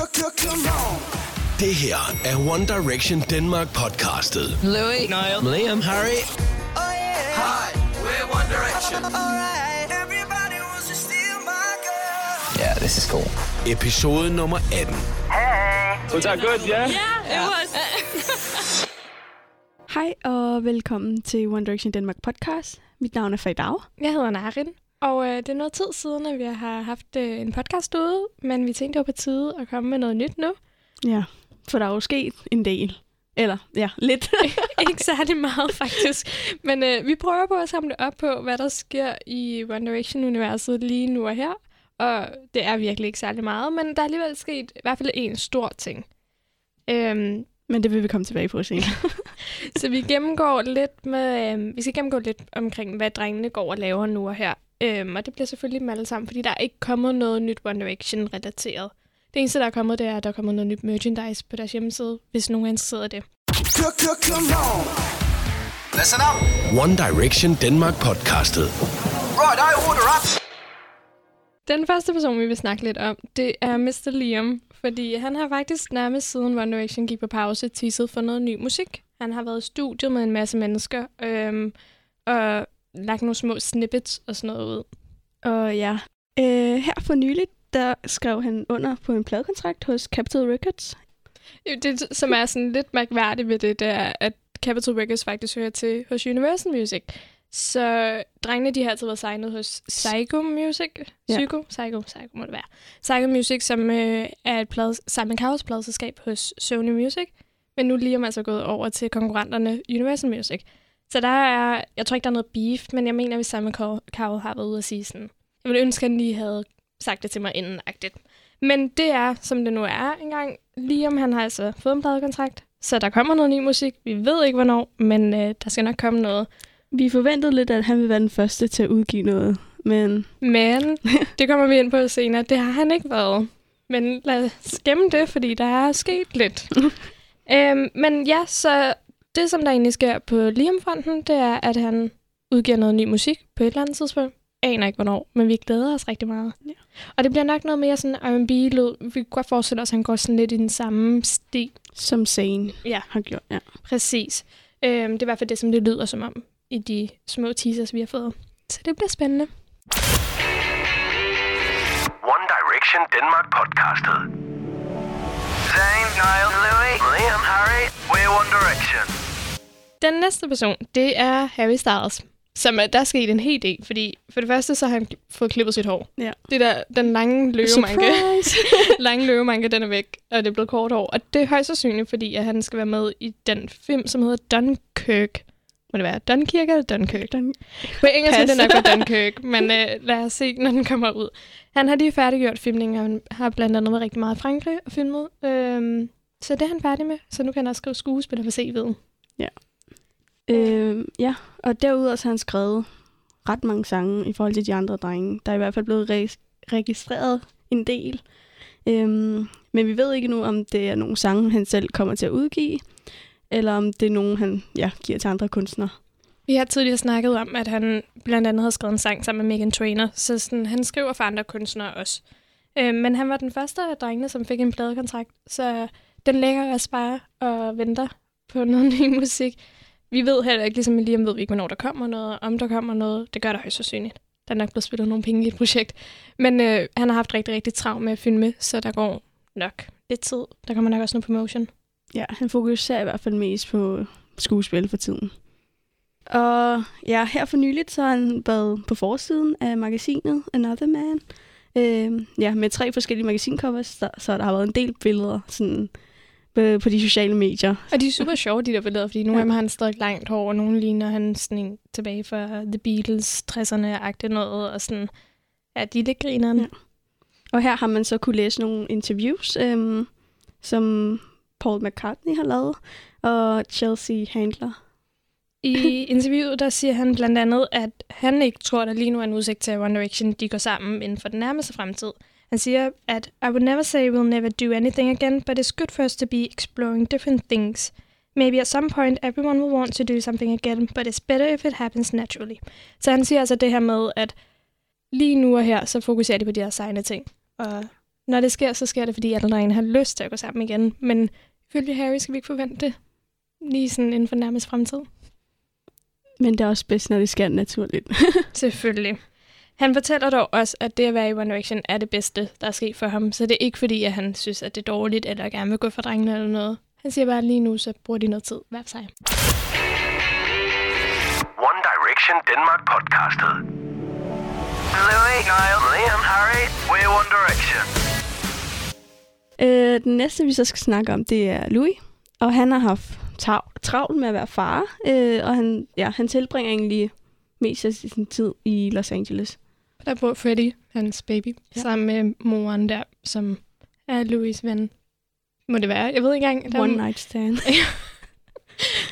Det her er One Direction Denmark podcastet. Louis, Niall, Liam, Harry. Hi, we're One Direction. Yeah, this is cool. Episode nummer 18. Was that good? Yeah. Hej og velkommen til One Direction Danmark podcast. Mit navn er Faye Jeg hedder Narin, og øh, det er noget tid siden, at vi har haft øh, en podcast ude, men vi tænkte, det var på tide at komme med noget nyt nu. Ja, for der er jo sket en del. Eller, ja, lidt. Ikke særlig meget, faktisk. Men øh, vi prøver på at samle op på, hvad der sker i One Direction-universet lige nu og her. Og det er virkelig ikke særlig meget, men der er alligevel sket i hvert fald en stor ting. Øhm, Men det vil vi komme tilbage på senere. så vi gennemgår lidt med, øhm, vi skal gennemgå lidt omkring, hvad drengene går og laver nu og her. Øhm, og det bliver selvfølgelig med alle sammen, fordi der er ikke kommet noget nyt One Direction-relateret. Det eneste, der er kommet, det er, at der er kommet noget nyt merchandise på deres hjemmeside, hvis nogen er interesseret i det. Listen up. One Direction Denmark podcastet. Right, I order up. Den første person, vi vil snakke lidt om, det er Mr. Liam, fordi han har faktisk nærmest siden One Direction gik på pause teaset for noget ny musik. Han har været i studiet med en masse mennesker, øhm, og lagt nogle små snippets og sådan noget ud. og ja, øh, her for nyligt, der skrev han under på en pladekontrakt hos Capital Records. Det, som er sådan lidt mærkværdigt ved det, det er, at Capital Records faktisk hører til hos Universal Music. Så drengene, de har altid været signet hos Psycho Music. Ja. Psycho? Psycho, Psycho må det være. Psycho Music, som øh, er et plade, Simon Cowells pladeselskab hos Sony Music. Men nu er Liam altså gået over til konkurrenterne Universal Music. Så der er, jeg tror ikke, der er noget beef, men jeg mener, hvis Simon Cow- Cowell har været ude at sige sådan, jeg ville ønske, at han lige havde sagt det til mig inden -agtigt. Men det er, som det nu er engang. Liam, han har altså fået en pladekontrakt, så der kommer noget ny musik. Vi ved ikke, hvornår, men øh, der skal nok komme noget. Vi forventede lidt, at han ville være den første til at udgive noget, men Men det kommer vi ind på senere. Det har han ikke været. Men lad os gemme det, fordi der er sket lidt. øhm, men ja, så det, som der egentlig sker på Liam-fronten, det er, at han udgiver noget ny musik på et eller andet tidspunkt. Aner ikke, hvornår, men vi glæder os rigtig meget. Ja. Og det bliver nok noget mere sådan R&B-lyd. Vi kan godt forestille os, at han går sådan lidt i den samme stil. som Zane Ja. har gjort. Ja. Præcis. Øhm, det er i hvert fald det, som det lyder som om i de små teasers, vi har fået. Så det bliver spændende. One Direction Denmark podcastet. Zayn, Niall. We're One Direction. Den næste person, det er Harry Styles. Som er, der er sket en hel del, fordi for det første så har han fået klippet sit hår. Ja. Det der, den lange løvemanke, lange løvemanke, den er væk, og det er blevet kort hår. Og det er højst sandsynligt, fordi at han skal være med i den film, som hedder Dunkirk. Må det være Dunkirk eller Dunkirk? Den- På engelsk er Pas. det nok være Dunkirk, men øh, lad os se, når den kommer ud. Han har lige færdiggjort filmningen, og han har blandt andet været rigtig meget i Frankrig og filmet. Øhm, så det er han færdig med, så nu kan han også skrive skuespiller på CV'et. Øh, ja, og derudover så har han skrevet ret mange sange i forhold til de andre drenge. Der er i hvert fald blevet re- registreret en del. Øhm, men vi ved ikke nu, om det er nogle sange, han selv kommer til at udgive, eller om det er nogen, han ja, giver til andre kunstnere. Vi har tidligere snakket om, at han blandt andet har skrevet en sang sammen med Megan Trainor, så sådan, han skriver for andre kunstnere også. Øh, men han var den første af drengene, som fik en pladekontrakt, så den ligger også bare og venter på noget ny musik. Vi ved heller ikke, ligesom Liam ved vi ikke, hvornår der kommer noget, om der kommer noget. Det gør der højst sandsynligt. Der er nok blevet spillet nogle penge i et projekt. Men øh, han har haft rigtig, rigtig travlt med at filme, så der går nok lidt tid. Der kommer nok også noget promotion. Ja, han fokuserer i hvert fald mest på skuespil for tiden. Og ja, her for nyligt så har han været på forsiden af magasinet Another Man. Øh, ja, med tre forskellige magasincovers, så, så der har været en del billeder sådan, på, på de sociale medier. Og de er super sjove, de der billeder, fordi nogle Ja. af dem har han stadig langt hår, og nogle ligner han sådan en tilbage fra The Beatles, 60'erne-agtigt noget, og sådan, ja, de er lidt grineren. Ja. Og her har man så kunne læse nogle interviews, øhm, som Paul McCartney har lavet, og Chelsea Handler. I interviewet, der siger han blandt andet, at han ikke tror, der lige nu er en udsigt til, at One Direction de går sammen inden for den nærmeste fremtid. Han siger, at I would never say we'll never do anything again, but it's good for us to be exploring different things. Maybe at some point everyone will want to do something again, but it's better if it happens naturally. Så han siger altså det her med, at lige nu og her, så fokuserer de på de her sejne ting. Og når det sker, så sker det, fordi alle drengene har lyst til at gå sammen igen. Men ifølge Harry skal vi ikke forvente det lige sådan inden for nærmest fremtid. Men det er også bedst, når det sker naturligt. Selvfølgelig. Han fortæller dog også, at det at være i One Direction er det bedste, der er sket for ham. Så det er ikke fordi, at han synes, at det er dårligt, eller gerne vil gå for drengene eller noget. Han siger bare, at lige nu, så bruger de noget tid hver for sig. One Direction Denmark podcastet. Louis, Niall, Liam, Harry, we're One Direction. Øh, den næste, vi så skal snakke om, det er Louis. Og han har haft tav- travlt med at være far. Øh, og han, ja, han tilbringer egentlig mest af sin tid i Los Angeles. Der bor Freddie, hans baby, Ja. ja. sammen med moren der, som er Louis' ven. Må det være? Jeg ved ikke engang. Der, One night stand.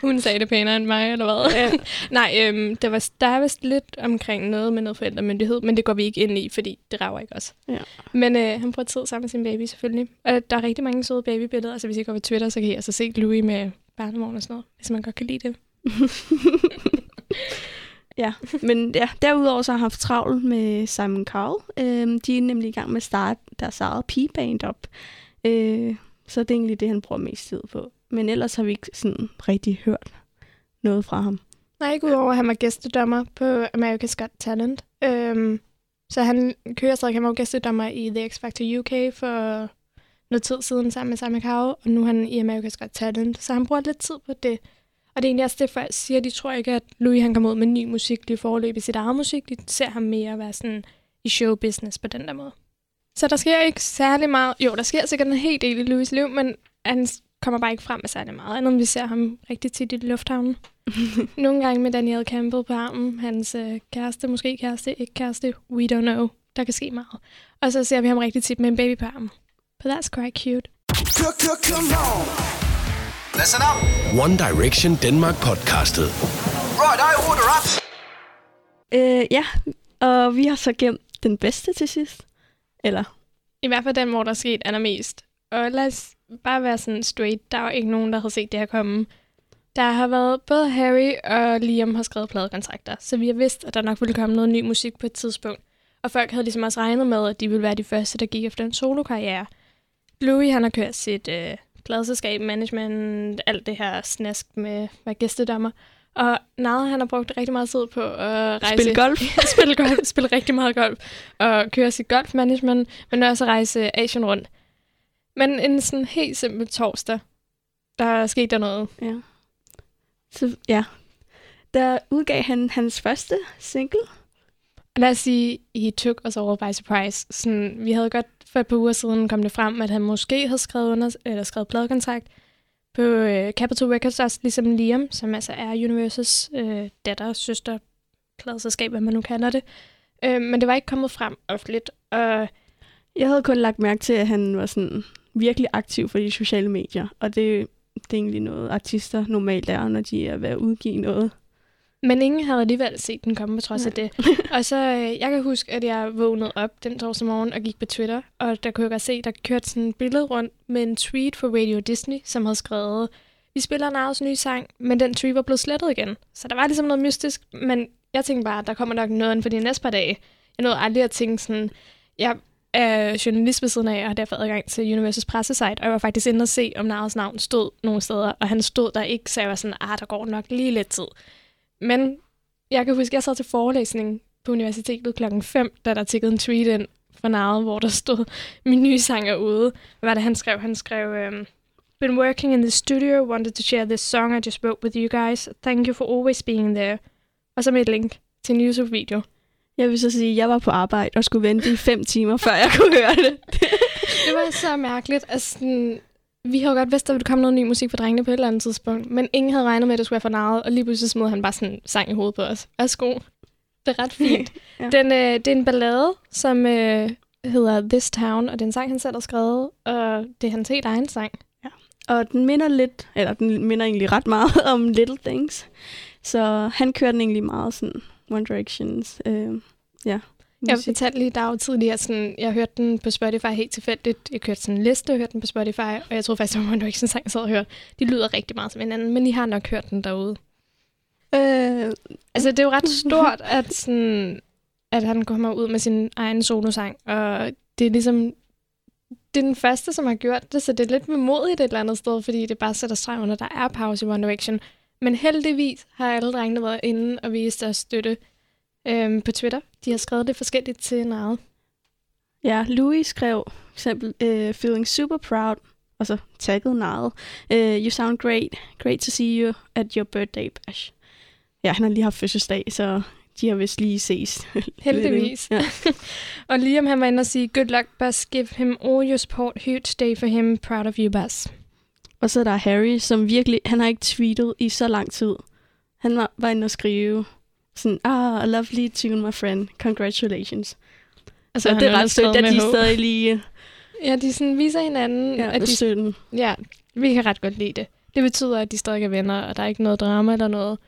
Hun sagde det pænere end mig, eller hvad? Ja. Nej, øhm, der, var, der er vist lidt omkring noget med noget forældremyndighed, men det går vi ikke ind i, fordi det rager ikke os. Ja. Men øh, han bruger tid sammen med sin baby, selvfølgelig. Og der er rigtig mange søde babybilleder. Altså, hvis I går på Twitter, så kan I altså se Louis med barnevogn og sådan noget, hvis man godt kan lide det. ja, men ja, derudover så har han haft travlt med Simon Cowell. Øhm, de er nemlig i gang med at starte deres eget p-band op. Øh, så det er egentlig det, han bruger mest tid på. Men ellers har vi ikke sådan rigtig hørt noget fra ham. Nej, ikke udover, at han var gæstedommer på America's Got Talent. Øhm, så han kører stadig, han var gæstedommer i The X Factor UK for noget tid siden sammen med Simon Cowell, og nu er han i America's Got Talent. Så han bruger lidt tid på det. Og det er egentlig også det, folk siger, de tror ikke, at Louis han kommer ud med ny musik, de forløb i sit eget musik. De ser ham mere være sådan i showbusiness på den der måde. Så der sker ikke særlig meget. Jo, der sker sikkert en hel del i Louis' liv, men han kommer bare ikke frem med særlig meget, andet end vi ser ham rigtig tit i lufthavnen. Nogle gange med Danielle Campbell på armen, hans øh, kæreste, måske kæreste, ikke kæreste, we don't know. Der kan ske meget. Og så ser vi ham rigtig tit med en baby på armen. But that's quite cute. Listen up. One Direction Denmark podcastet. Right, I order up. Øh, ja, og vi har så gemt den bedste til sidst. Eller, I hvert fald den, hvor der er sket allermest. Og lad os bare være sådan straight. Der er jo ikke nogen, der har set det her komme. Der har været både Harry og Liam har skrevet pladekontrakter, så vi har vidst, at der nok ville komme noget ny musik på et tidspunkt. Og folk havde ligesom også regnet med, at de ville være de første, der gik efter en solokarriere. Louis, han har kørt sit øh, pladeselskab, management, alt det her snask med være gæstedommer. Og Nade, han har brugt rigtig meget tid på at rejse... Spille golf. spille golf, spille rigtig meget golf, og køre sit golfmanagement, men også rejse Asien rundt. Men en sådan helt simpel torsdag, der skete der noget. ja. Så ja, der udgav han hans første single. Lad os sige, he took us all by surprise. Sådan, vi havde godt for et par uger siden kom det frem, at han måske havde skrevet, under, eller skrevet pladekontrakt på øh, Capital Records, også ligesom Liam, som altså er Universals øh, datter, søster, pladeselskab, hvad man nu kalder det. Øh, men det var ikke kommet frem offentligt, og Jeg havde kun lagt mærke til, at han var sådan virkelig aktiv for de sociale medier. Og det, det er egentlig noget, artister normalt er, når de er ved at udgive noget. Men ingen havde alligevel set den komme på trods af det. Og så, øh, jeg kan huske, at jeg vågnede op den torsdag morgen og gik på Twitter, og der kunne jeg godt se, der kørte sådan et billede rundt med en tweet fra Radio Disney, som havde skrevet, vi spiller Naus nye sang, men den tweet var blevet slettet igen. Så der var ligesom noget mystisk, men jeg tænkte bare, at der kommer nok noget inden for de næste par dage. Jeg nåede aldrig at tænke sådan, jeg er journalist ved siden af, og har derfor adgang til Universals pressesite, og jeg var faktisk inde og se, om Naus navn stod nogle steder, og han stod der ikke, så jeg var sådan, ah, der går nok lige lidt tid. Men jeg kan huske, at jeg sad til forelæsning på universitetet klokken 5, da der tikkede en tweet ind fra Navet, hvor der stod, min nye sang er ude. Hvad var det, han skrev? Han skrev, um, Been working in the studio, wanted to share this song I just wrote with you guys. Thank you for always being there. Og så med et link til en YouTube-video. Jeg vil så sige, at jeg var på arbejde og skulle vente i fem timer, før jeg kunne høre det. Det var så mærkeligt. Altså, sådan, vi havde godt vidst, at der ville komme noget ny musik for drengene på et eller andet tidspunkt, men ingen havde regnet med, at det skulle være for narret, og lige pludselig smed han bare sådan sang i hovedet på os. Værsgo. Det er ret fint. Ja. ja. den, øh, det er en ballade, som øh, hedder This Town, og det er en sang, han selv har skrevet, og det er hans helt egen sang. Og den minder lidt, eller den minder egentlig ret meget om Little Things. Så han kører den egentlig meget sådan One Directions. Øh, ja, Jeg musik. fortalte lige dag tidligere, sådan, jeg hørte den på Spotify helt tilfældigt. Jeg kørte sådan en liste og hørte den på Spotify, og jeg troede faktisk, det var One Direction sang, jeg sad og hørte. De lyder rigtig meget som hinanden, men I har nok hørt den derude. Øh, Altså, det er jo ret stort, at, sådan, at han kommer ud med sin egen solosang, og det er ligesom det er den første, som har gjort det, så det er lidt modigt et eller andet sted, fordi det bare sætter streg under, der er pause i One Direction. Men heldigvis har alle drengene været inde og vist deres støtte øhm, på Twitter. De har skrevet det forskelligt til Nile. Ja, Louis skrev for eksempel, uh, feeling super proud, og så tagget Nile. Uh, you sound great. Great to see you at your birthday bash. Ja, han har lige haft fødselsdag, så de har vist lige ses. Heldigvis. ja. og Liam han var inde og sige, good luck, Buzz. Give him all your support. Huge day for him. Proud of you, Buzz. Og så er der Harry, som virkelig, han har ikke tweetet i så lang tid. Han var, var inde og skrive sådan, ah, a lovely tune, my friend. Congratulations. Altså, så det er ret sødt, at de stadig lige... Ja, de sådan viser hinanden, ja, at de, støtten. Ja, vi kan ret godt lide det. Det betyder, at de stadig er venner, og der er ikke noget drama eller noget.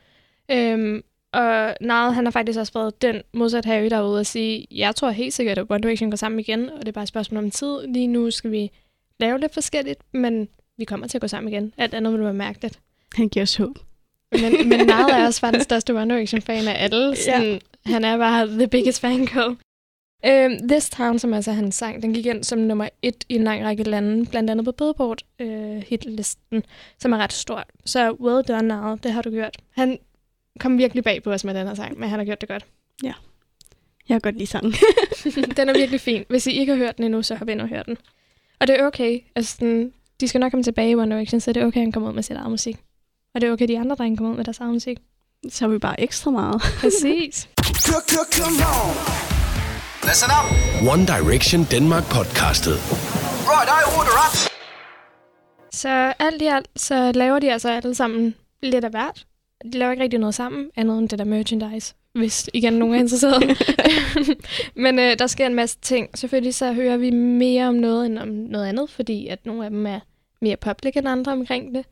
Øhm, og Niall, han har faktisk også været den modsat Harry derude og sige, jeg tror helt sikkert, at One Direction går sammen igen, og det er bare et spørgsmål om tid. Lige nu skal vi lave lidt forskelligt, men vi kommer til at gå sammen igen. Alt andet vil være mærkeligt. Han giver os håb. Men, men Niall er også bare den største One Direction-fan af alle. Sådan. Han er bare the biggest fan girl. Um, This Town, som altså han sang, den gik ind som nummer et i en lang række lande, blandt andet på Billboard uh, hitlisten, som er ret stort. Så well done, Niall, det har du gjort. Han kom virkelig bag på os med den her sang, men han har gjort det godt. Ja. Jeg har godt lide sangen. den er virkelig fin. Hvis I ikke har hørt den endnu, så har vi endnu hørt den. Og det er okay. Altså, den, de skal nok komme tilbage i One Direction, så det er okay, at han kommer ud med sit eget musik. Og det er okay, at de andre drenge kommer ud med deres eget musik. Så har vi bare ekstra meget. Præcis. Listen up. One Direction Denmark podcastet. Right, I order up. Så alt i alt, så laver de altså alle sammen lidt af hvert. De laver ikke rigtig noget sammen, andet end det der merchandise, hvis igen nogen er interesseret. Men øh, der sker en masse ting. Selvfølgelig så hører vi mere om noget end om noget andet, fordi at nogle af dem er mere public end andre omkring det.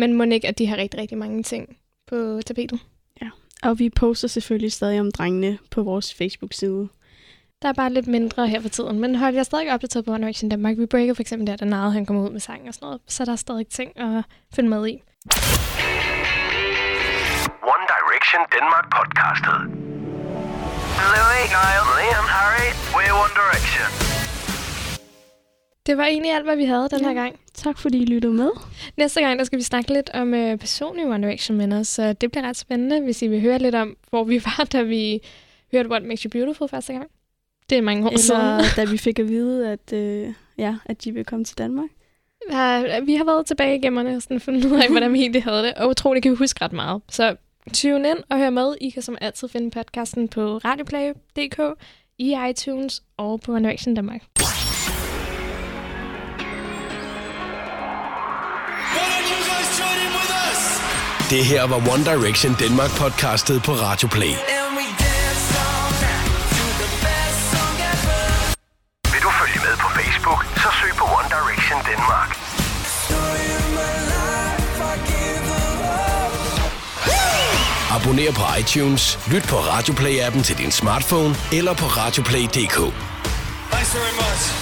Men må ikke, at de har rigtig, rigtig mange ting på tapetet. Ja, og vi poster selvfølgelig stadig om drengene på vores Facebook-side. Der er bare lidt mindre her for tiden, men hold jeg stadig opdateret på One Direction Danmark. Vi breaker for eksempel der, da Nile han kommer ud med sang og sådan noget, så der er stadig ting at finde med i. One Direction Denmark podcastet. Louis, Niall, Liam, Harry, we're One Direction. Det var egentlig alt, hvad vi havde den her gang. Tak fordi I lyttede med. Næste gang der skal vi snakke lidt om uh, personlige One Direction minder, så det bliver ret spændende, hvis I vil høre lidt om, hvor vi var, da vi hørte What Makes You Beautiful første gang. Det er mange år Eller da vi fik at vide, at, øh, ja, at de vil komme til Danmark. Ja, vi har været tilbage i gemmerne og sådan fundet ud af, hvordan vi egentlig havde det, og utroligt kan vi huske ret meget. Så tune ind og hør med. I kan som altid finde podcasten på radioplay.dk, i iTunes og på One Direction Danmark. Det her var One Direction Danmark podcastet på Radio Play. Vil du følge med på Facebook, så søg på One Direction Danmark. Abonner på iTunes, lyt på Radio Play-appen til din smartphone eller på radioplay.dk. Thanks very much.